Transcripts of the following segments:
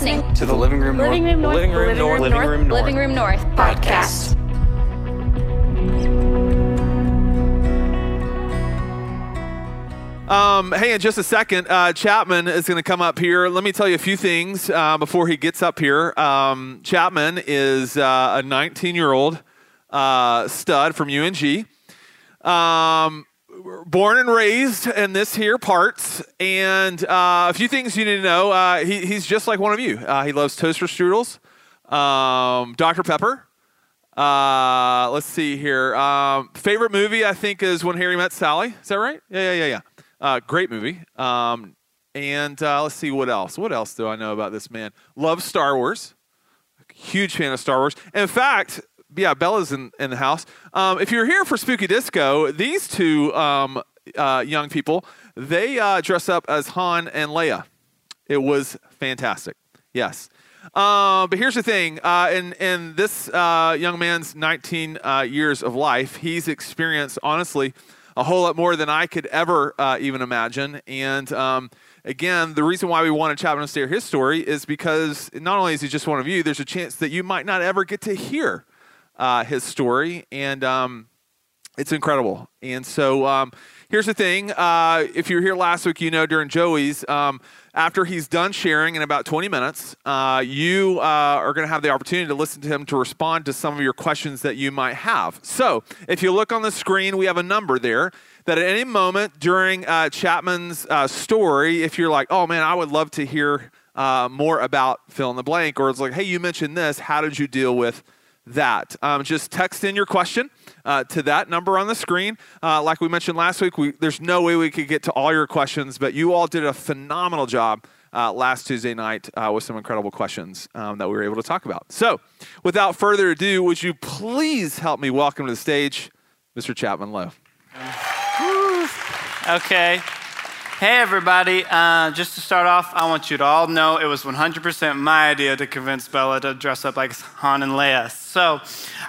listening to the Living Room Living Room North, Living Room North, Living Room North, Living Room North podcast. Um, hey, in just a second, uh, Chapman is going to come up here. Let me tell you a few things uh, before he gets up here. Um, Chapman is uh, a 19 year old uh, stud from UNG. Um, born and raised in this here parts, and uh, a few things you need to know. Uh, he, he's just like one of you. he loves toaster strudels, um, Dr. Pepper. let's see here. Um, favorite movie I think is When Harry Met Sally. Is that right? Yeah, yeah, yeah, yeah. Uh, great movie. Um, and uh, let's see what else. What else do I know about this man? Loves Star Wars. Huge fan of Star Wars. In fact, yeah, Bella's in, in the house. Um, if you're here for Spooky Disco, these two um, uh, young people, they uh, dress up as Han and Leia. It was fantastic. Yes. Uh, but here's the thing: uh, in in this uh, young man's 19 uh, years of life, he's experienced honestly a whole lot more than I could ever even imagine. And um, again, the reason why we wanted Chapman to share his story is because not only is he just one of you, there's a chance that you might not ever get to hear uh, his story, and um, it's incredible. And so um, here's the thing: uh, if you were here last week, you know during Joey's. Um, after he's done sharing in about 20 minutes, uh, you uh, are going to have the opportunity to listen to him to respond to some of your questions that you might have. So, if you look on the screen, we have a number there that at any moment during uh, Chapman's uh, story, if you're like, oh man, I would love to hear uh, more about fill in the blank, or it's like, hey, you mentioned this, how did you deal with that? Um, just text in your question uh, to that number on the screen. Uh, like we mentioned last week, we, there's no way we could get to all your questions, but you all did a phenomenal job uh, last Tuesday night uh, with some incredible questions um, that we were able to talk about. So, without further ado, would you please help me welcome to the stage Mr. Chapman Lowe? Okay. Hey, everybody. Uh, just to start off, I want you to all know it was 100% my idea to convince Bella to dress up like Han and Leia. So,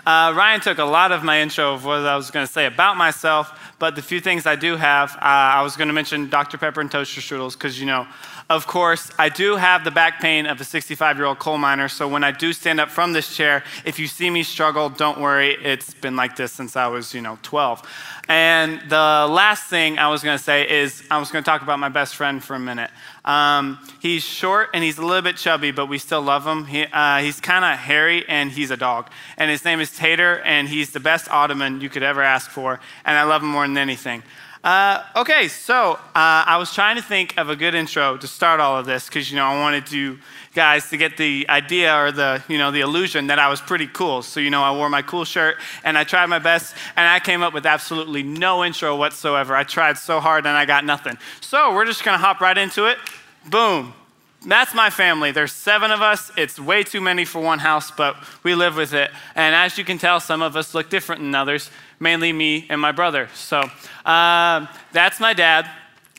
uh, Ryan took a lot of my intro of what I was going to say about myself, but the few things I do have, uh, I was going to mention Dr. Pepper and toaster strudels because, you know, of course, I do have the back pain of a 65 year old coal miner. So when I do stand up from this chair, if you see me struggle, don't worry. It's been like this since I was, you know, 12. And the last thing I was going to say is I was going to talk about my best friend for a minute. Um, he's short and he's a little bit chubby, but we still love him. He, uh, he's kind of hairy and he's a dog. And his name is Tater, and he's the best Ottoman you could ever ask for. And I love him more than anything. Uh, okay, so uh, I was trying to think of a good intro to start all of this because you know I wanted you guys to get the idea or the you know the illusion that I was pretty cool. So you know I wore my cool shirt and I tried my best and I came up with absolutely no intro whatsoever. I tried so hard and I got nothing. So we're just gonna hop right into it. Boom. That's my family. There's seven of us. It's way too many for one house, but we live with it. And as you can tell, some of us look different than others mainly me and my brother. So uh, that's my dad.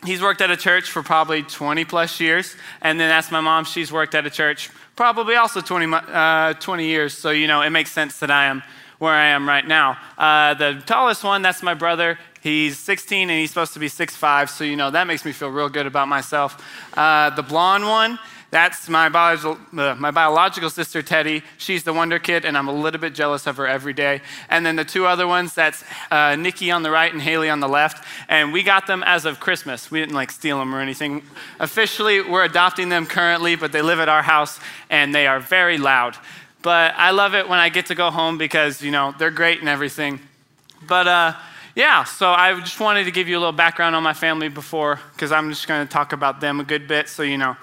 He's worked at a church for probably 20 plus years. And then that's my mom. She's worked at a church probably also 20, uh, 20 years. So, you know, it makes sense that I am where I am right now. Uh, the tallest one, that's my brother. He's 16 and he's supposed to be 6'5. So, you know, that makes me feel real good about myself. Uh, the blonde one, that's my, biological, uh, my biological sister, Teddy. She's the wonder kid, and I'm a little bit jealous of her every day. And then the two other ones, that's uh, Nikki on the right and Haley on the left. And we got them as of Christmas. We didn't like steal them or anything. Officially, we're adopting them currently, but they live at our house, and they are very loud. But I love it when I get to go home because, you know, they're great and everything. But, uh, yeah, so I just wanted to give you a little background on my family before, because I'm just going to talk about them a good bit so you know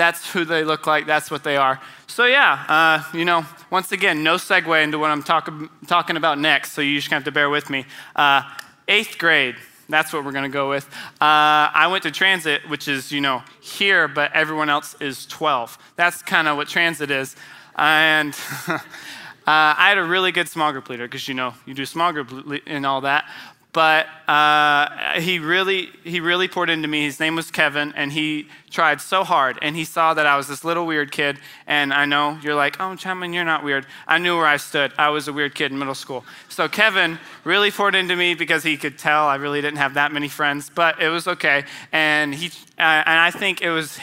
that's who they look like, that's what they are. So, yeah, uh, you know, once again, no segue into what I'm talk- talking about next, so you just have to bear with me. Uh, eighth grade, that's what we're going to go with. Uh, I went to transit, which is, you know, here, but everyone else is 12. That's kind of what transit is. And uh, I had a really good small group leader because, you know, you do small group and all that. But uh, he really he really poured into me. His name was kevin and he tried so hard and he saw that i was this little weird kid and i know you're like oh chapman you're not weird. I knew where i stood. I was a weird kid in middle school. So kevin really poured into me because he could tell i really didn't have that many friends but it was okay. And he uh, and i think it was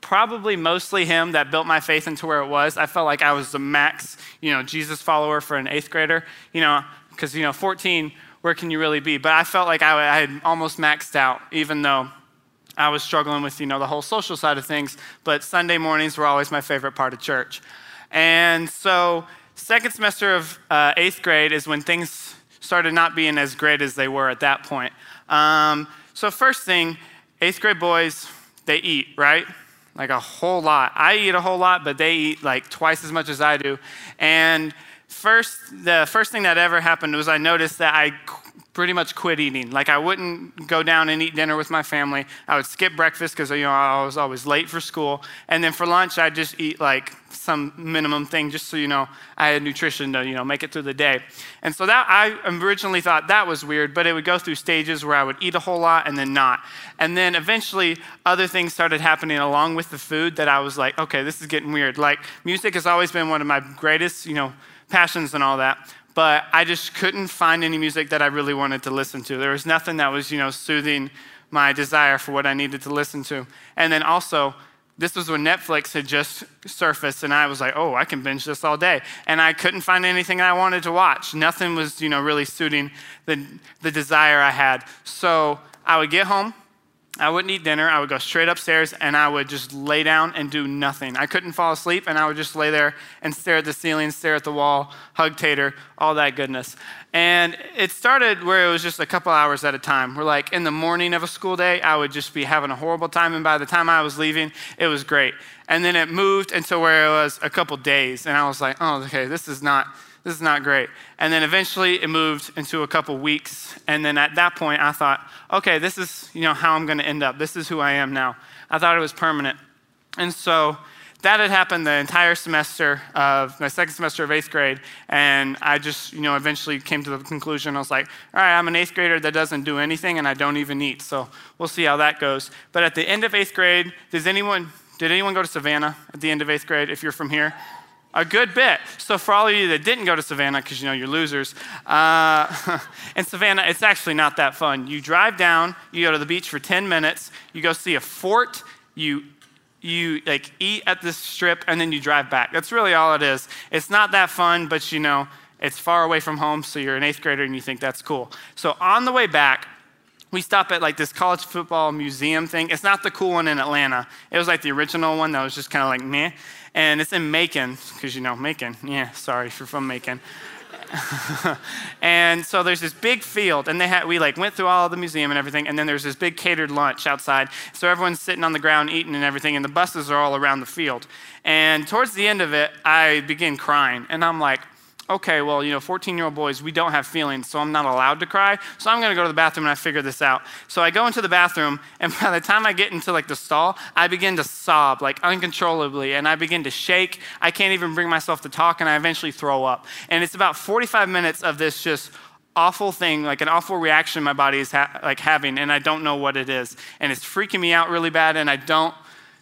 probably mostly him that built my faith into where it was. I felt like I was the max, you know, Jesus follower for an eighth grader, you know, because, you know, 14, where can you really be? But I felt like I, I had almost maxed out, even though I was struggling with, you know, the whole social side of things. But Sunday mornings were always my favorite part of church. And so, second semester of uh, eighth grade is when things started not being as great as they were at that point. Um, so, first thing, eighth grade boys, they eat, right? Like a whole lot. I eat a whole lot, but they eat like twice as much as I do. And first, the first thing that ever happened was I noticed that I pretty much quit eating. Like I wouldn't go down and eat dinner with my family. I would skip breakfast because you know I was always late for school, and then for lunch I'd just eat like some minimum thing just so you know I had nutrition to you know make it through the day. And so that I originally thought that was weird, but it would go through stages where I would eat a whole lot and then not. And then eventually other things started happening along with the food that I was like, okay, this is getting weird. Like music has always been one of my greatest, you know, passions and all that but I just couldn't find any music that I really wanted to listen to. There was nothing that was, you know, soothing my desire for what I needed to listen to. And then also, this was when Netflix had just surfaced, and I was like, oh, I can binge this all day. And I couldn't find anything I wanted to watch. Nothing was, you know, really suiting the, the desire I had. So I would get home, I wouldn't eat dinner. I would go straight upstairs and I would just lay down and do nothing. I couldn't fall asleep and I would just lay there and stare at the ceiling, stare at the wall, hug Tater, all that goodness. And it started where it was just a couple hours at a time. We're like, in the morning of a school day, I would just be having a horrible time. And by the time I was leaving, it was great. And then it moved into where it was a couple days. And I was like, oh, okay, this is not this is not great. And then eventually it moved into a couple weeks. And then at that point, I thought, okay, this is you know how I'm going to end up. This is who I am now. I thought it was permanent. And so that had happened the entire semester of my second semester of eighth grade. And I just, you know, eventually came to the conclusion I was like, all right, I'm an eighth grader that doesn't do anything and I don't even eat. So we'll see how that goes. But at the end of eighth grade, does anyone, did anyone go to Savannah at the end of eighth grade if you're from here? a good bit. So, for all of you that didn't go to Savannah, because you know you're losers, uh, in Savannah, it's actually not that fun. You drive down, you go to the beach for 10 minutes, you go see a fort, you you like eat at this strip, and then you drive back. That's really all it is. It's not that fun, but you know, it's far away from home, so you're an eighth grader and you think that's cool. So, on the way back, we stop at like this college football museum thing. It's not the cool one in Atlanta. It was like the original one that was just kind of like meh and it's in Macon, because you know, Macon. Yeah, sorry if you're from Macon. and so there's this big field, and they had, we like went through all the museum and everything, and then there's this big catered lunch outside. So everyone's sitting on the ground eating and everything, and the buses are all around the field. And towards the end of it, I begin crying, and I'm like, okay, well, you know, 14 year old boys, we don't have feelings, so I'm not allowed to cry. So I'm going to go to the bathroom and I figure this out. So I go into the bathroom, and by the time I get into like the stall, I begin to sob like uncontrollably, and I begin to shake. I can't even bring myself to talk, and I eventually throw up. And it's about 45 minutes of this just awful thing, like an awful reaction my body is ha- like having, and I don't know what it is. And it's freaking me out really bad, and I don't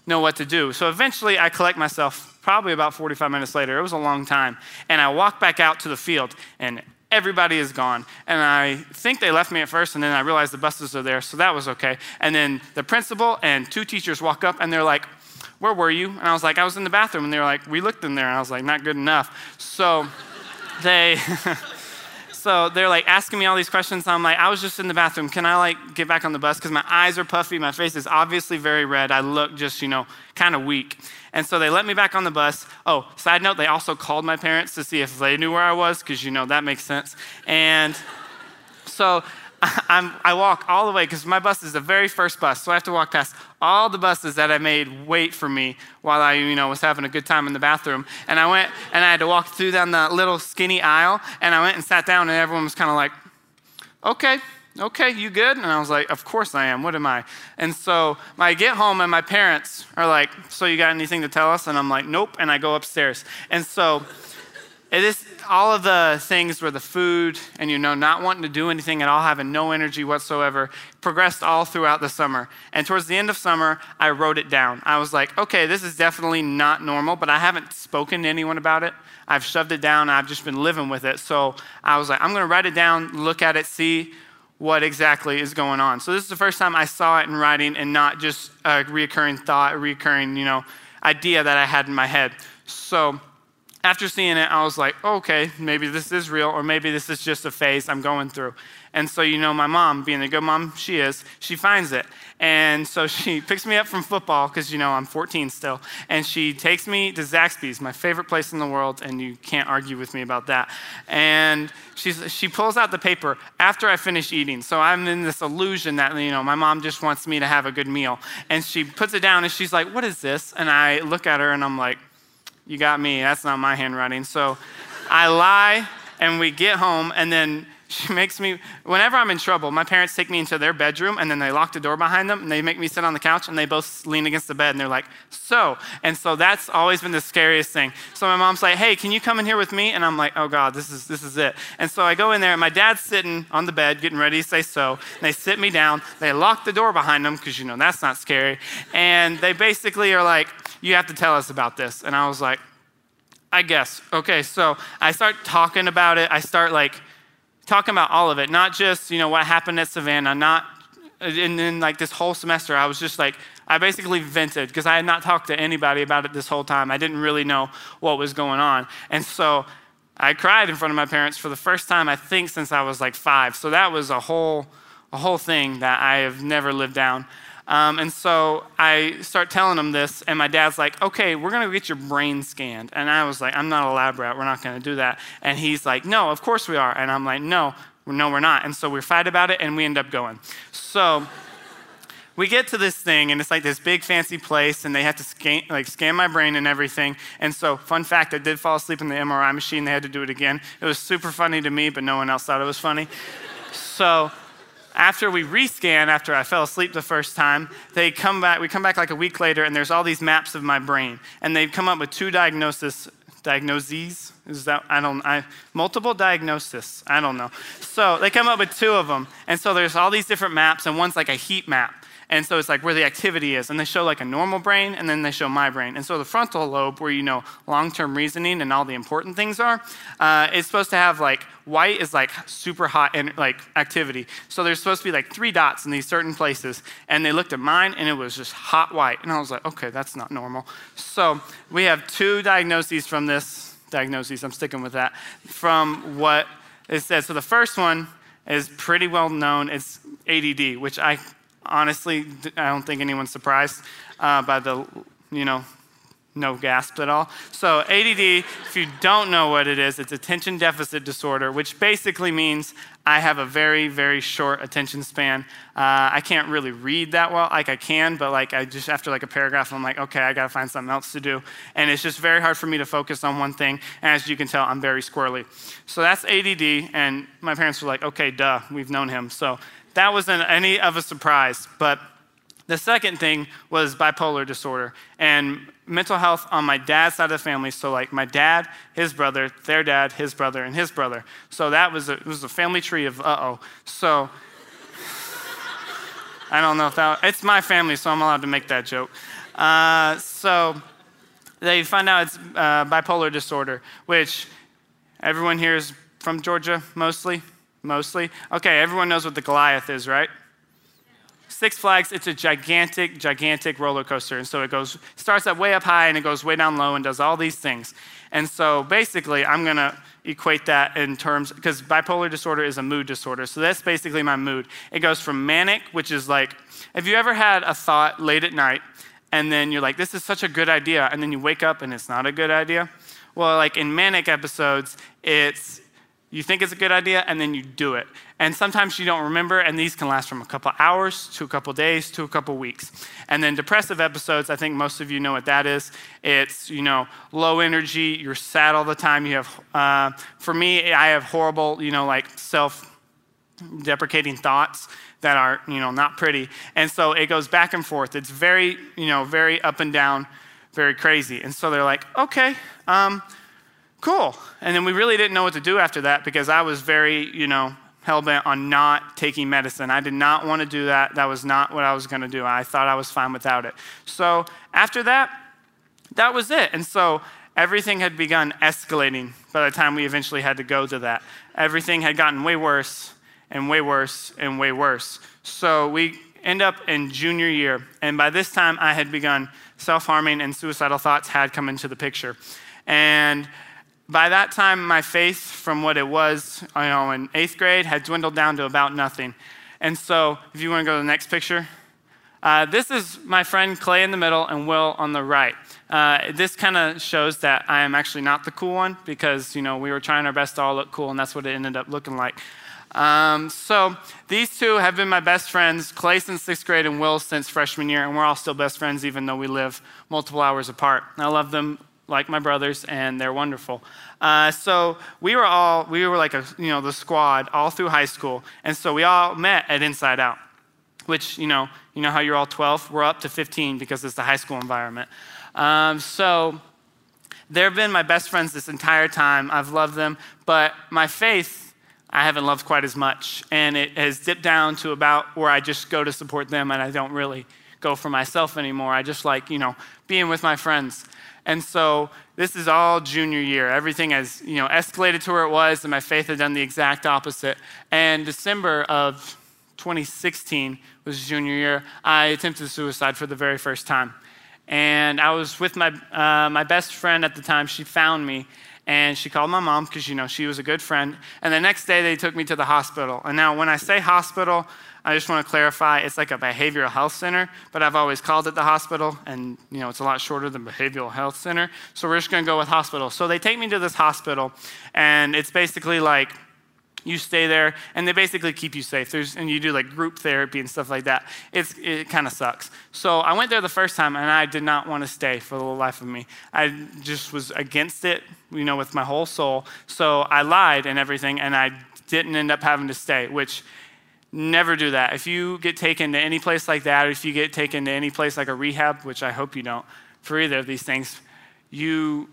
know what to do. So eventually I collect myself probably about 45 minutes later. It was a long time. And I walk back out to the field, and everybody is gone. And I think they left me at first, and then I realized the buses are there, so that was okay. And then the principal and two teachers walk up, and they're like, Where were you? And I was like, I was in the bathroom. And they were like, We looked in there. And I was like, Not good enough. So they. so they're like asking me all these questions. I'm like, I was just in the bathroom. Can I like get back on the bus? Because my eyes are puffy. My face is obviously very red. I look just, you know, kind of weak. And so they let me back on the bus. Oh, side note, they also called my parents to see if they knew where I was, because you know that makes sense. And so I'm, i walk all the way because my bus is the very first bus, so I have to walk past all the buses that I made wait for me while I, you know, was having a good time in the bathroom. And I went and I had to walk through down the little skinny aisle, and I went and sat down, and everyone was kind of like, "Okay, okay, you good? And I was like, of course I am. What am I? And so I get home and my parents are like, so you got anything to tell us? And I'm like, nope. And I go upstairs. And so it is all of the things where the food and you know not wanting to do anything at all, having no energy whatsoever, progressed all throughout the summer. And towards the end of summer, I wrote it down. I was like, okay, this is definitely not normal, but I haven't spoken to anyone about it. I've shoved it down. I've just been living with it. So I was like, I'm going to write it down, look at it, see what exactly is going on. So this is the first time I saw it in writing and not just a reoccurring thought, a reoccurring, you know, idea that I had in my head. So after seeing it, I was like, okay, maybe this is real, or maybe this is just a phase I'm going through. And so, you know, my mom, being the good mom she is, she finds it. And so she picks me up from football, because, you know, I'm 14 still. And she takes me to Zaxby's, my favorite place in the world, and you can't argue with me about that. And she's, she pulls out the paper after I finish eating. So I'm in this illusion that, you know, my mom just wants me to have a good meal. And she puts it down and she's like, what is this? And I look at her and I'm like, you got me. That's not my handwriting. So I lie and we get home and then she makes me, whenever I'm in trouble, my parents take me into their bedroom and then they lock the door behind them and they make me sit on the couch and they both lean against the bed and they're like, so. And so that's always been the scariest thing. So my mom's like, hey, can you come in here with me? And I'm like, oh God, this is, this is it. And so I go in there and my dad's sitting on the bed getting ready to say so. And they sit me down. They lock the door behind them because, you know, that's not scary. And they basically are like, you have to tell us about this. And I was like, I guess. Okay, so I start talking about it. I start like, talking about all of it, not just, you know, what happened at Savannah, not, and then like this whole semester, I was just like, I basically vented because I had not talked to anybody about it this whole time. I didn't really know what was going on. And so I cried in front of my parents for the first time, I think, since I was like five. So that was a whole, a whole thing that I have never lived down. Um, and so I start telling him this, and my dad's like, okay, we're going to get your brain scanned. And I was like, I'm not a lab rat. We're not going to do that. And he's like, no, of course we are. And I'm like, no, no, we're not. And so we fight about it, and we end up going. So we get to this thing, and it's like this big fancy place, and they have to scan, like, scan my brain and everything. And so, fun fact, I did fall asleep in the MRI machine. They had to do it again. It was super funny to me, but no one else thought it was funny. So after we rescan, after I fell asleep the first time, they come back, we come back like a week later, and there's all these maps of my brain. And they've come up with two diagnosis, diagnoses. Is that, I don't, I, multiple diagnosis. I don't know. So they come up with two of them. And so there's all these different maps, and one's like a heat map. And so it's like where the activity is. And they show like a normal brain, and then they show my brain. And so the frontal lobe, where you know long term reasoning and all the important things are, uh, is supposed to have like white is like super hot and like activity. So there's supposed to be like three dots in these certain places. And they looked at mine, and it was just hot white. And I was like, okay, that's not normal. So we have two diagnoses from this diagnoses. I'm sticking with that. From what it says. So the first one is pretty well known. It's ADD, which I honestly, I don't think anyone's surprised uh, by the, you know, no gasp at all. So, ADD, if you don't know what it is, it's attention deficit disorder, which basically means I have a very, very short attention span. Uh, I can't really read that well. Like I can, but like I just after like a paragraph, I'm like, okay, I gotta find something else to do, and it's just very hard for me to focus on one thing. And as you can tell, I'm very squirrely. So that's ADD, and my parents were like, okay, duh, we've known him. So that wasn't any of a surprise. But the second thing was bipolar disorder and mental health on my dad's side of the family. So, like my dad, his brother, their dad, his brother, and his brother. So that was a, it was a family tree of uh oh. So I don't know if that it's my family, so I'm allowed to make that joke. Uh, so they find out it's uh, bipolar disorder, which everyone here is from Georgia mostly mostly. Okay, everyone knows what the Goliath is, right? Six Flags, it's a gigantic, gigantic roller coaster. And so it goes, starts up way up high and it goes way down low and does all these things. And so basically, I'm going to equate that in terms, because bipolar disorder is a mood disorder. So that's basically my mood. It goes from manic, which is like, have you ever had a thought late at night and then you're like, this is such a good idea, and then you wake up and it's not a good idea? Well, like in manic episodes, it's you think it's a good idea, and then you do it. And sometimes you don't remember, and these can last from a couple hours to a couple days to a couple weeks. And then depressive episodes, I think most of you know what that is. It's, you know, low energy, you're sad all the time. You have, uh, for me, I have horrible, you know, like self deprecating thoughts that are, you know, not pretty. And so it goes back and forth. It's very, you know, very up and down, very crazy. And so they're like, okay, um, cool. And then we really didn't know what to do after that because I was very, you know, hell bent on not taking medicine. I did not want to do that. That was not what I was going to do. I thought I was fine without it. So after that, that was it. And so everything had begun escalating by the time we eventually had to go to that. Everything had gotten way worse. and way worse and way worse. So we end up in junior year, and by this time I had begun self harming and suicidal thoughts had come into the picture. And by that time, my faith from what it was you know, in eighth grade had dwindled down to about nothing. And so, if you want to go to the next picture, uh, this is my friend Clay in the middle and Will on the right. Uh, this kind of shows that I am actually not the cool one because you know we were trying our best to all look cool, and that's what it ended up looking like. Um, so these two have been my best friends, Clay since sixth grade and Will since freshman year, and we're all still best friends even though we live multiple hours apart. I love them like my brothers, and they're wonderful. Uh, so we were all we were like a you know the squad all through high school, and so we all met at Inside Out, which you know you know how you're all 12, we're up to 15 because it's the high school environment. Um, so they've been my best friends this entire time. I've loved them, but my faith I haven't loved quite as much. And it has dipped down to about where I just go to support them and I don't really go for myself anymore. I just like, you know, being with my friends. And so this is all junior year. Everything has, you know, escalated to where it was, and my faith had done the exact opposite. And December of 2016 was junior year. I attempted suicide for the very first time. And I was with my, uh, my best friend at the time. She found me, and she called my mom because you know she was a good friend and the next day they took me to the hospital and now when i say hospital i just want to clarify it's like a behavioral health center but i've always called it the hospital and you know it's a lot shorter than behavioral health center so we're just going to go with hospital so they take me to this hospital and it's basically like you stay there, and they basically keep you safe. There's, and you do like group therapy and stuff like that. It's, it kind of sucks. So I went there the first time, and I did not want to stay for the life of me. I just was against it, you know, with my whole soul. So I lied and everything, and I didn't end up having to stay, which never do that. If you get taken to any place like that, or if you get taken to any place like a rehab, which I hope you don't, for either of these things, you,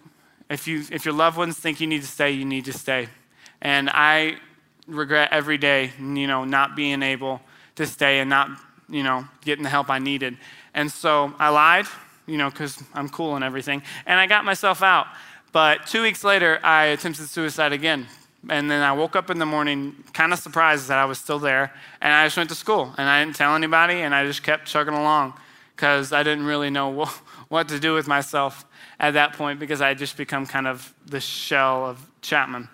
if, you, if your loved ones think you need to stay, you need to stay. And I regret every day, you know, not being able to stay and not, you know, getting the help I needed. And so I lied, you know, because I'm cool and everything, and I got myself out. But two weeks later, I attempted suicide again. And then I woke up in the morning kind of surprised that I was still there. And I just went to school and I didn't tell anybody and I just kept chugging along because I didn't really know what to do with myself at that point because I had just become kind of the shell of Chapman.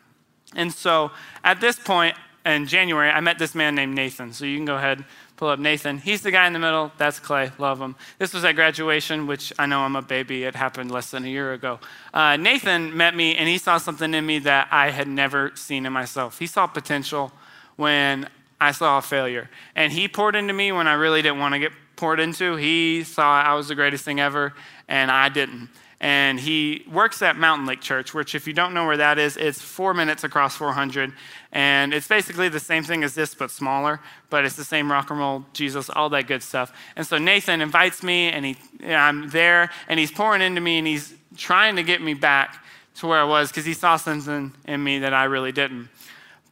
And so at this point in January, I met this man named Nathan. So you can go ahead, pull up Nathan. He's the guy in the middle. That's Clay. Love him. This was at graduation, which I know I'm a baby. It happened less than a year ago. Uh, Nathan met me, and he saw something in me that I had never seen in myself. He saw potential when I saw a failure. And he poured into me when I really didn't want to get poured into. He saw I was the greatest thing ever, and I didn't and he works at Mountain Lake Church, which, if you don't know where that is, it's four minutes across 400. And it's basically the same thing as this, but smaller, but it's the same rock and roll, Jesus, all that good stuff. And so Nathan invites me, and he, I'm there, and he's pouring into me, and he's trying to get me back to where I was because he saw something in me that I really didn't.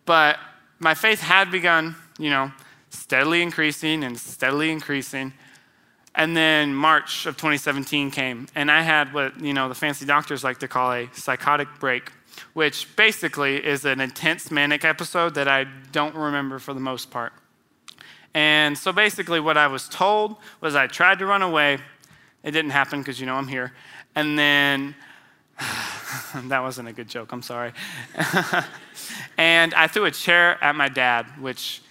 But my faith had begun, you know, steadily increasing and steadily increasing. And then March of 2017 came, and I had what you know the fancy doctors like to call a psychotic break, which basically is an intense manic episode that I don't remember for the most part. And so basically, what I was told was I tried to run away. It didn't happen because you know I'm here. And then that wasn't a good joke. I'm sorry. and I threw a chair at my dad, which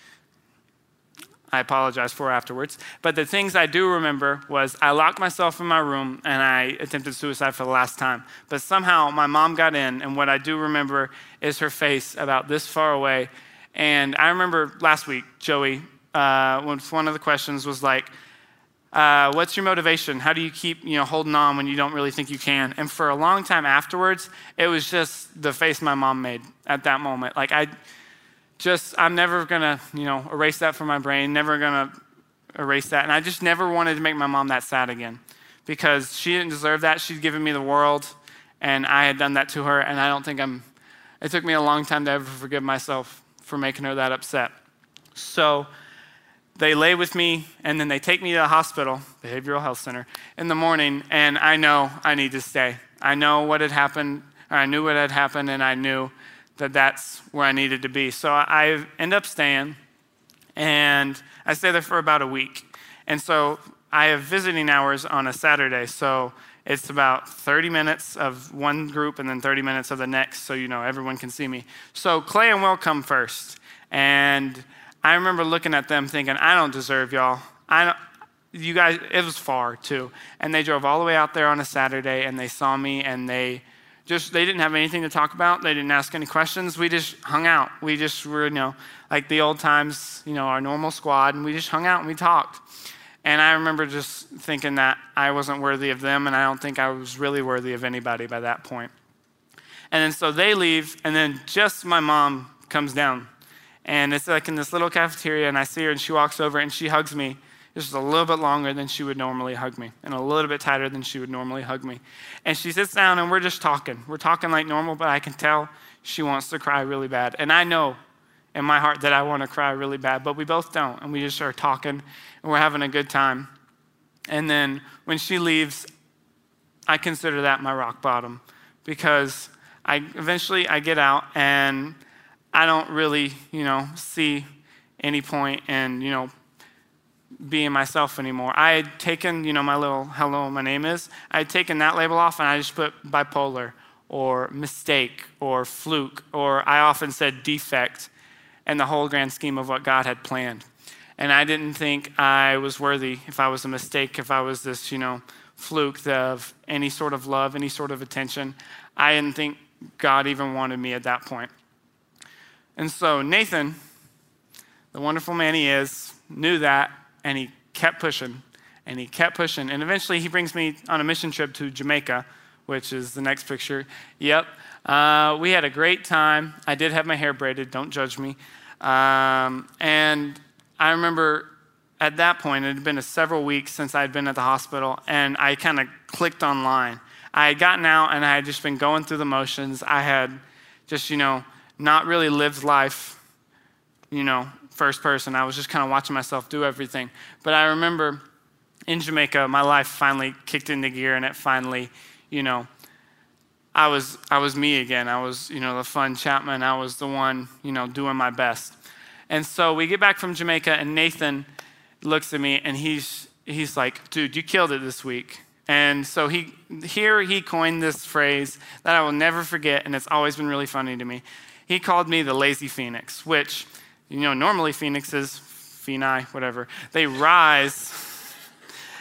I apologize for afterwards. But the things I do remember was I locked myself in my room and I attempted suicide for the last time. But somehow my mom got in, and what I do remember is her face about this far away. And I remember last week, Joey, uh, one of the questions was like, uh, what's your motivation? How do you keep you know holding on when you don't really think you can? And for a long time afterwards, it was just the face my mom made at that moment. Like I just, I'm never gonna, you know, erase that from my brain, never gonna erase that. And I just never wanted to make my mom that sad again because she didn't deserve that. She'd given me the world and I had done that to her. And I don't think I'm, it took me a long time to ever forgive myself for making her that upset. So they lay with me and then they take me to the hospital, behavioral health center, in the morning. And I know I need to stay. I know what had happened, or I knew what had happened, and I knew that that's where I needed to be. So I end up staying And I stay there for about a week. And so I have visiting hours on a Saturday. So it's about 30 minutes of one group and then 30 minutes of the next, so you know everyone can see me. So Clay and Will come first. And I remember looking at them thinking, I don't deserve y'all. I don't, you guys, it was far too. And they drove all the way out there on a Saturday and they saw me and they just, they didn't have anything to talk about. They didn't ask any questions. We just hung out. We just were, you know, like the old times, you know, our normal squad, and we just hung out and we talked. And I remember just thinking that I wasn't worthy of them, and I don't think I was really worthy of anybody by that point. And then so they leave, and then just my mom comes down. And it's like in this little cafeteria, and I see her, and she walks over and she hugs me just a little bit longer than she would normally hug me, and a little bit tighter than she would normally hug me. And she sits down, and we're just talking. We're talking like normal, but I can tell she wants to cry really bad. And I know in my heart that I want to cry really bad, but we both don't. And we just start talking and we're having a good time. And then when she leaves, I consider that my rock bottom because I eventually I get out and I don't really, you know, see any point in, you know, being myself anymore. I had taken, you know, my little hello, my name is, I had taken that label off and I just put bipolar or mistake or fluke or I often said defect and the whole grand scheme of what God had planned. And I didn't think I was worthy if I was a mistake, if I was this, you know, fluke of any sort of love, any sort of attention. I didn't think God even wanted me at that point. And so Nathan, the wonderful man he is, knew that and he kept pushing and he kept pushing. And eventually he brings me on a mission trip to Jamaica, which is the next picture. Yep. Uh, we had a great time. I did have my hair braided, don't judge me. Um, and I remember at that point, it had been several weeks since I had been at the hospital, and I kind of clicked online. I had gotten out and I had just been going through the motions. I had just, you know, not really lived life, you know, first person. I was just kind of watching myself do everything. But I remember in Jamaica, my life finally kicked into gear and it finally, you know, I was, I was me again. I was, you know, the fun Chapman. I was the one, you know, doing my best. And so we get back from Jamaica, and Nathan looks at me and he's, he's like, dude, you killed it this week. And so he, here he coined this phrase that I will never forget, and it's always been really funny to me. He called me the lazy phoenix, which, you know, normally phoenixes, phoeni, whatever, they rise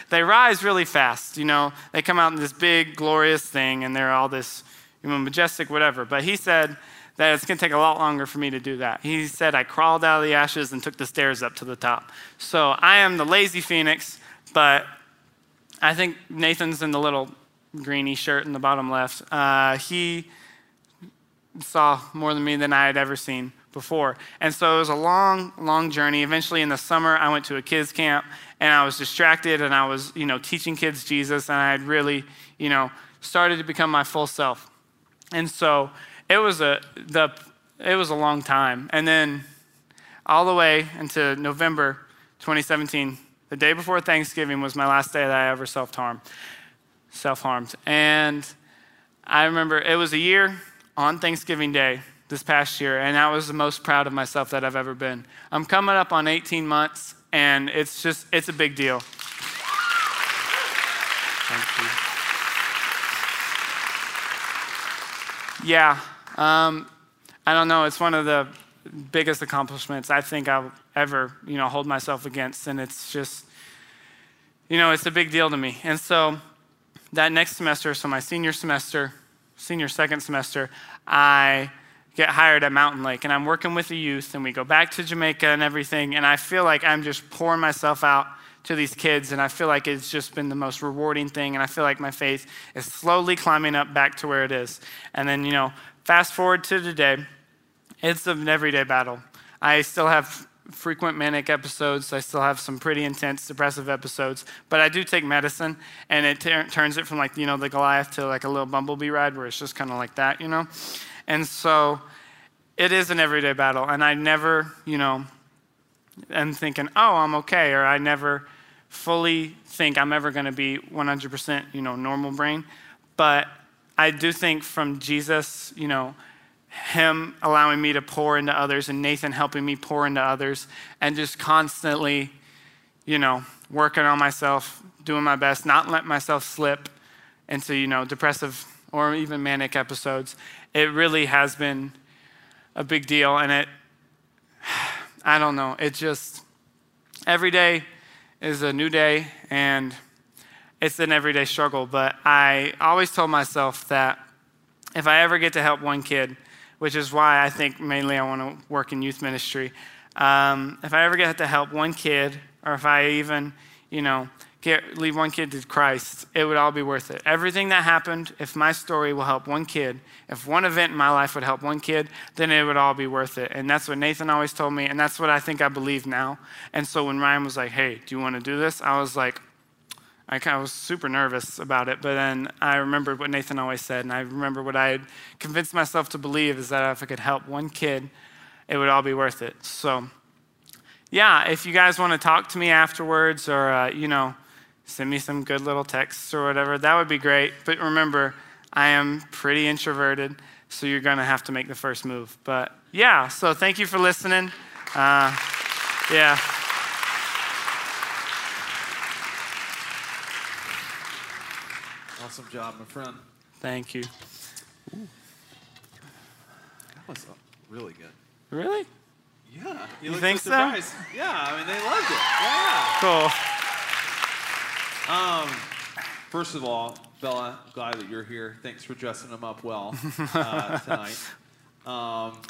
they rise really fast. You know, they come out in this big, glorious thing, and they're all this, you know, majestic, whatever. But he said that it's going to take a lot longer for me to do that. He said I crawled out of the ashes and took the stairs up to the top. So I am the lazy phoenix, but I think Nathan's in the little greeny shirt in the bottom left. Uh, he saw more than me than I had ever seen before. And so it was a long, long journey. Eventually, in the summer, I went to a kids' camp and I was distracted and I was, you know, teaching kids Jesus and I had really, you know, started to become my full self. And so it was a, the, it was a long time. And then all the way into November 2017, the day before Thanksgiving was my last day that I ever self-harmed. Self-harmed. And I remember it was a year on Thanksgiving Day this past year, and I was the most proud of myself that I've ever been. I'm coming up on 18 months, and it's just, it's a big deal. Thank you. Yeah, um, I don't know. It's one of the biggest accomplishments I think I'll ever, you know, hold myself against, and it's just, you know, it's a big deal to me. And so that next semester, so my senior semester, senior second semester, I get hired at Mountain Lake and I'm working with the youth and we go back to Jamaica and everything and I feel like I'm just pouring myself out to these kids and I feel like it's just been the most rewarding thing and I feel like my faith is slowly climbing up back to where it is. And then, you know, fast forward to today, it's an everyday battle. I still have frequent manic episodes. I still have some pretty intense depressive episodes, but I do take medicine, and it t- turns it from like you know the Goliath to like a little bumblebee ride, where it's just kind of like that, you know. And so it is an everyday battle. And I never, you know, am thinking, oh, I'm okay, or I never fully think I'm ever going to be 100%, you know, normal brain. But I do think from Jesus, you know, him allowing me to pour into others and Nathan helping me pour into others and just constantly, you know, working on myself, doing my best, not letting myself slip into, you know, depressive or even manic episodes. It really has been a big deal and it I don't know, it just every day is a new day and it's an everyday struggle, but I always told myself that if I ever get to help one kid, which is why I think mainly I want to work in youth ministry, um, if I ever get to help one kid, or if I even, you know, get, lead one kid to Christ, it would all be worth it. Everything that happened, if my story will help one kid, if one event in my life would help one kid, then it would all be worth it. And that's what Nathan always told me, and that's what I think I believe now. And so when Ryan was like, hey, do you want to do this? I was like, I kind of was super nervous about it, but then I remembered what Nathan always said, and I remember what I had convinced myself to believe is that if I could help one kid, it would all be worth it. So, yeah, if you guys want to talk to me afterwards or, uh, you know, send me some good little texts or whatever, that would be great. But remember, I am pretty introverted, so you're going to have to make the first move. But yeah, so thank you for listening. Uh, yeah. Awesome job, my friend. Thank you. That was uh, really good. Really? Yeah. You look think so? Yeah, I mean, they loved it. Yeah. Cool. Um, first of all, Bella, glad that you're here. Thanks for dressing him up well uh, tonight. Um,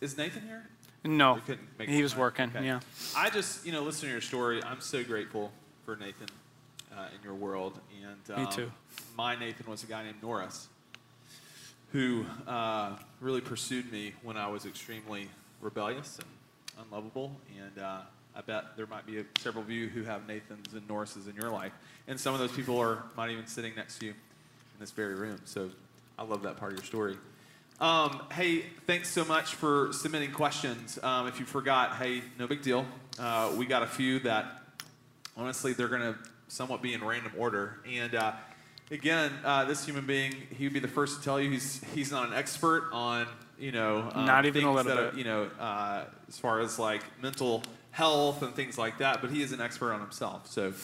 is Nathan here? No, couldn't make it he was working. Okay. Yeah. I just, you know, listening to your story, I'm so grateful for Nathan uh, in your world. And Me um, too. My Nathan was a guy named Norris who uh, really pursued me when I was extremely rebellious and unlovable. And uh, I bet there might be a, several of you who have Nathans and Norrises in your life. And some of those people are might even sitting next to you in this very room. So I love that part of your story. Um, hey, thanks so much for submitting questions. Um, if you forgot, hey, no big deal. Uh, we got a few that, honestly, they're going to somewhat be in random order. And uh, again, uh, this human being, he would be the first to tell you he's he's not an expert on you know um, Not even a little are, bit. you know uh, as far as like mental health and things like that. But he is an expert on himself. So,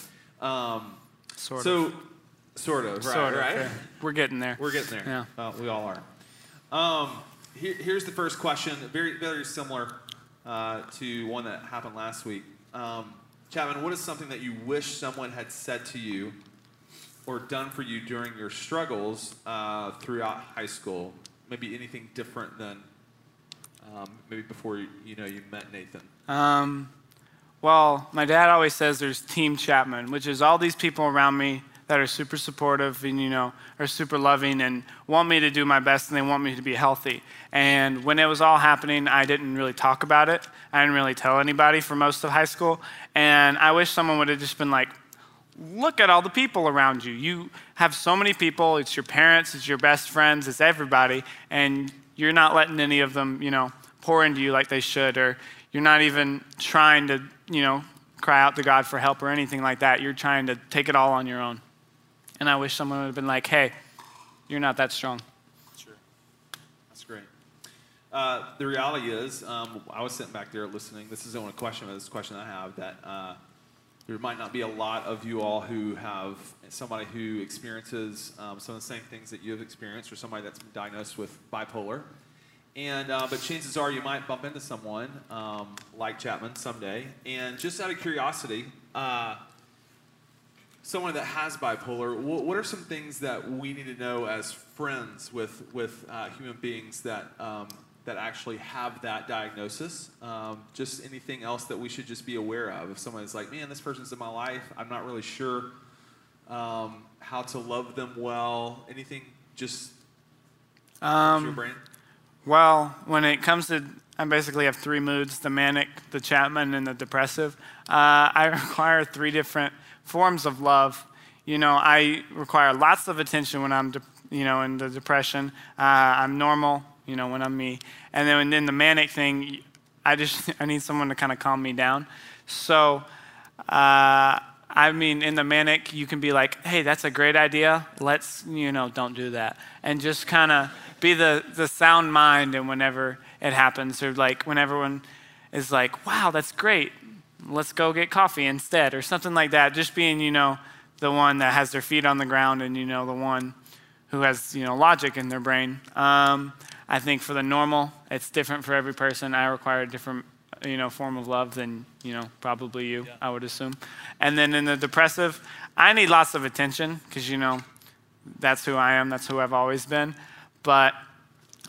um, Sort of. so sort of, right? Sort of. right. yeah. We're getting there. We're getting there. Yeah. Uh, we all are. Um, here, here's the first question, very, very similar uh, to one that happened last week. Um, Chapman, what is something that you wish someone had said to you or done for you during your struggles uh, throughout high school? Maybe anything different than um, maybe before you, you know you met Nathan. Um, well, my dad always says there's Team Chapman, which is all these people around me that are super supportive and you know are super loving and want me to do my best and they want me to be healthy. And when it was all happening, I didn't really talk about it. I didn't really tell anybody for most of high school. And I wish someone would have just been like, look at all the people around you. You have so many people. It's your parents, it's your best friends, it's everybody, and you're not letting any of them, you know, pour into you like they should, or you're not even trying to, you know, cry out to God for help or anything like that. You're trying to take it all on your own. And I wish someone would have been like, hey, you're not that strong. Sure. That's great. Uh, the reality is, um, I was sitting back there listening. This isn't a question, but this question I have that uh, there might not be a lot of you all who have somebody who experiences um, some of the same things that you have experienced, or somebody that's been diagnosed with bipolar. And uh, but chances are you might bump into someone um, like Chapman someday. And just out of curiosity, uh, someone that has bipolar, what, what are some things that we need to know as friends with with uh, human beings that um, that actually have that diagnosis? Um, just anything else that we should just be aware of? If someone's like, "Man, this person's in my life. I'm not really sure um, how to love them well." Anything just um, your brain? Well, when it comes to, I basically have three moods the manic, the Chapman, and the depressive. Uh, I require three different forms of love. You know, I require lots of attention when I'm, de- you know, in the depression. Uh, I'm normal, you know, when I'm me. And then in the manic thing, I just, I need someone to kind of calm me down. So, uh, I mean, in the manic, you can be like, hey, that's a great idea. Let's, you know, don't do that. And just kind of be the, the sound mind and whenever it happens, or like when everyone is like, wow, that's great, let's go get coffee instead, or something like that. Just being, you know, the one that has their feet on the ground and, you know, the one who has, you know, logic in their brain. Um, I think for the normal, it's different for every person. I require a different, you know, form of love than, you know, probably you, yeah. I would assume. And then in the depressive, I need lots of attention because, you know, that's who I am, that's who I've always been. But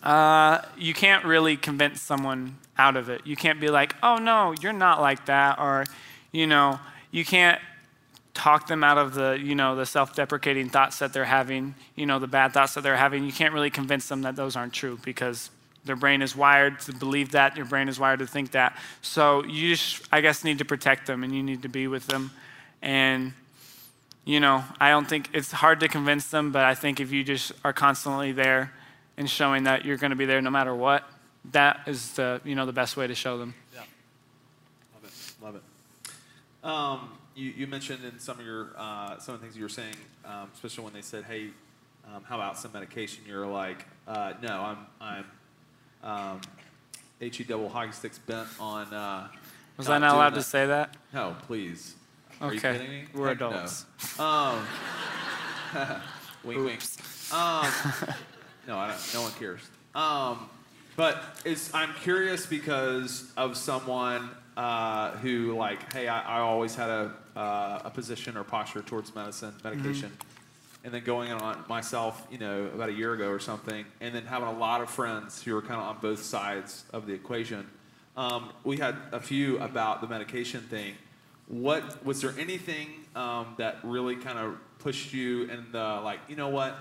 uh, you can't really convince someone out of it. You can't be like, oh no, you're not like that, or, you know, you can't talk them out of the, you know, the self-deprecating thoughts that they're having, you know, the bad thoughts that they're having. You can't really convince them that those aren't true because their brain is wired to believe that, your brain is wired to think that. So you just, I guess, need to protect them and you need to be with them. And, you know, I don't think it's hard to convince them, but I think if you just are constantly there and showing that you're going to be there no matter what, that is the, you know, the best way to show them. Yeah. Love it. Love it. Um, you, you, mentioned in some of your, uh, some of the things you were saying, um, especially when they said, hey, um, how about some medication? You're like, uh, no, I'm, I'm um, HE double hockey sticks bent on. Uh, Was I not allowed that. to say that? No, please. Are okay. you kidding me? We're Heck adults. No. Um, wink, wink. No, I don't, no one cares. Um, but it's, I'm curious because of someone uh, who, like, hey, I, I always had a, uh, a position or posture towards medicine, medication. Mm-hmm and then going on myself, you know, about a year ago or something, and then having a lot of friends who are kind of on both sides of the equation. Um, we had a few about the medication thing. What was there anything um, that really kind of pushed you in the like, you know what,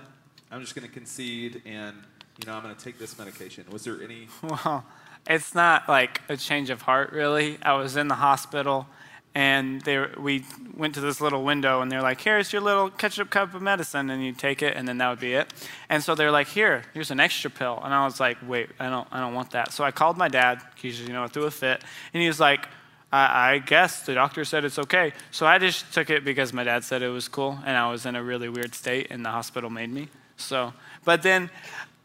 I'm just going to concede and you know I'm going to take this medication? Was there any? Well, it's not like a change of heart really. I was in the hospital and they, we went to this little window and they're like here's your little ketchup cup of medicine and you take it and then that would be it and so they're like here here's an extra pill and i was like wait i don't i don't want that so i called my dad because you know threw a fit and he was like I, I guess the doctor said it's okay so i just took it because my dad said it was cool and i was in a really weird state and the hospital made me so but then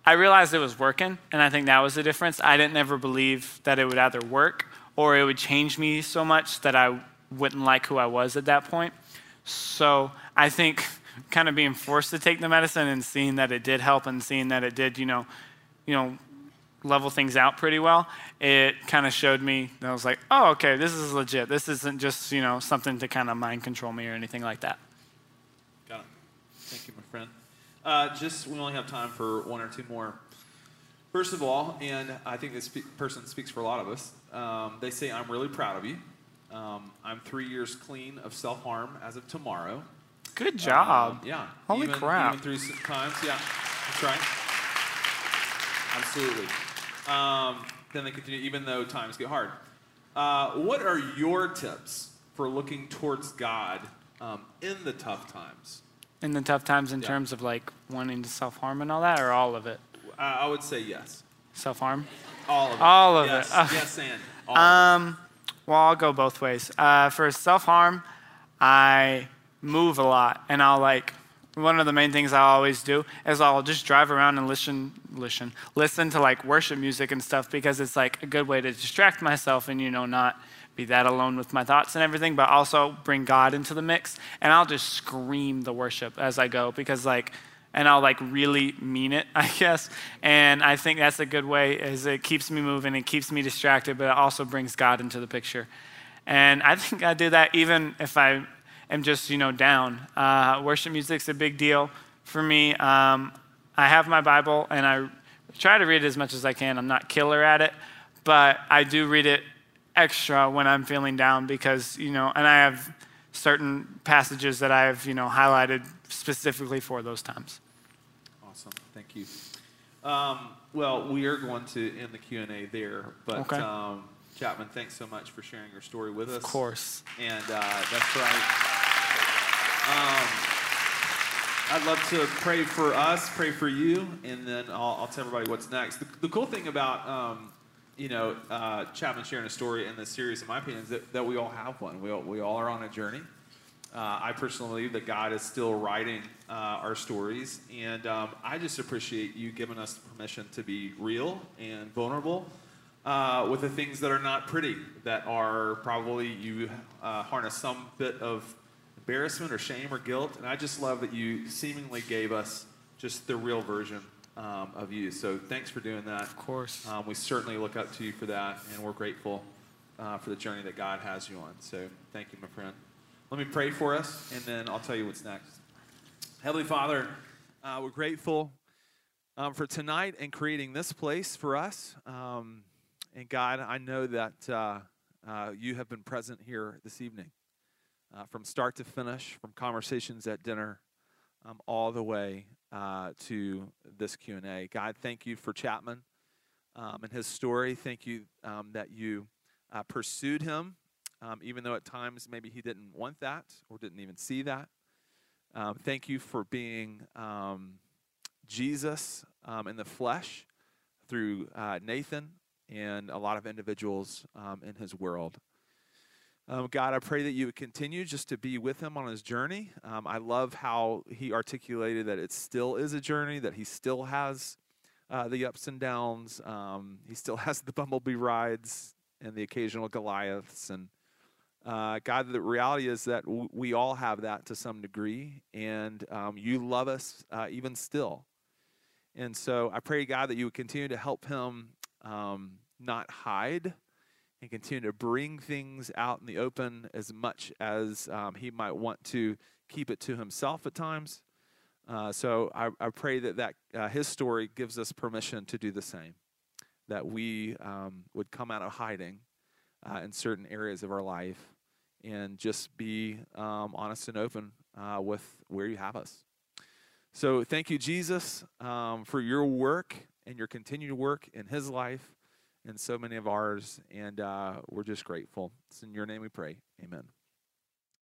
i realized it was working and i think that was the difference i didn't ever believe that it would either work or it would change me so much that i wouldn't like who I was at that point. So I think kind of being forced to take the medicine and seeing that it did help and seeing that it did, you know, you know, level things out pretty well, it kind of showed me that I was like, oh, okay, this is legit. This isn't just, you know, something to kind of mind control me or anything like that. Got it. Thank you, my friend. Uh, just, we only have time for one or two more. First of all, and I think this person speaks for a lot of us, um, they say, I'm really proud of you. Um, I'm three years clean of self harm as of tomorrow. Good job. Um, yeah. Holy even, crap. Even three times. Yeah. That's right. Absolutely. Um, then they continue, even though times get hard. Uh, what are your tips for looking towards God um, in the tough times? In the tough times, in yeah. terms of like wanting to self harm and all that, or all of it? Uh, I would say yes. Self harm? All of it. All of yes. it. yes, and. um, well, I'll go both ways. Uh, for self harm, I move a lot, and I'll like one of the main things I always do is I'll just drive around and listen, listen, listen to like worship music and stuff because it's like a good way to distract myself and you know not be that alone with my thoughts and everything, but also bring God into the mix. And I'll just scream the worship as I go because like and I'll like really mean it, I guess. And I think that's a good way is it keeps me moving, it keeps me distracted, but it also brings God into the picture. And I think I do that even if I am just, you know, down. Uh, worship music's a big deal for me. Um, I have my Bible and I try to read it as much as I can. I'm not killer at it, but I do read it extra when I'm feeling down because, you know, and I have certain passages that I have, you know, highlighted specifically for those times. Awesome, thank you. Um, well, we are going to end the Q and A there, but okay. um, Chapman, thanks so much for sharing your story with us. Of course. And uh, that's right. Um, I'd love to pray for us, pray for you, and then I'll, I'll tell everybody what's next. The, the cool thing about um, you know uh, Chapman sharing a story in this series, in my opinion, is that, that we all have one. We all, we all are on a journey. Uh, I personally believe that God is still writing uh, our stories, and um, I just appreciate you giving us permission to be real and vulnerable uh, with the things that are not pretty, that are probably you uh, harness some bit of embarrassment or shame or guilt. And I just love that you seemingly gave us just the real version um, of you. So thanks for doing that. Of course. Um, we certainly look up to you for that, and we're grateful uh, for the journey that God has you on. So thank you, my friend. Let me pray for us, and then I'll tell you what's next. Heavenly Father, uh, we're grateful um, for tonight and creating this place for us. Um, and God, I know that uh, uh, you have been present here this evening, uh, from start to finish, from conversations at dinner, um, all the way uh, to this Q and A. God, thank you for Chapman um, and his story. Thank you um, that you uh, pursued him, um, even though at times maybe he didn't want that or didn't even see that. Um, thank you for being um, Jesus in the flesh through uh, Nathan and a lot of individuals um, in his world. Um, God, I pray that you would continue just to be with him on his journey. Um, I love how he articulated that it still is a journey, that he still has uh, the ups and downs, um, he still has the bumblebee rides and the occasional Goliaths. And uh, God, the reality is that w- we all have that to some degree, and um, you love us uh, even still. And so I pray, God, that you would continue to help him um, not hide and continue to bring things out in the open as much as um, he might want to keep it to himself at times. Uh, so I, I, pray that, that uh, his story gives us permission to do the same, that we um, would come out of hiding uh, in certain areas of our life and just be um, honest and open uh, with where you have us. So thank you, Jesus, um, for your work and your continued work in his life and so many of ours. And uh, we're just grateful. It's in your name we pray. Amen.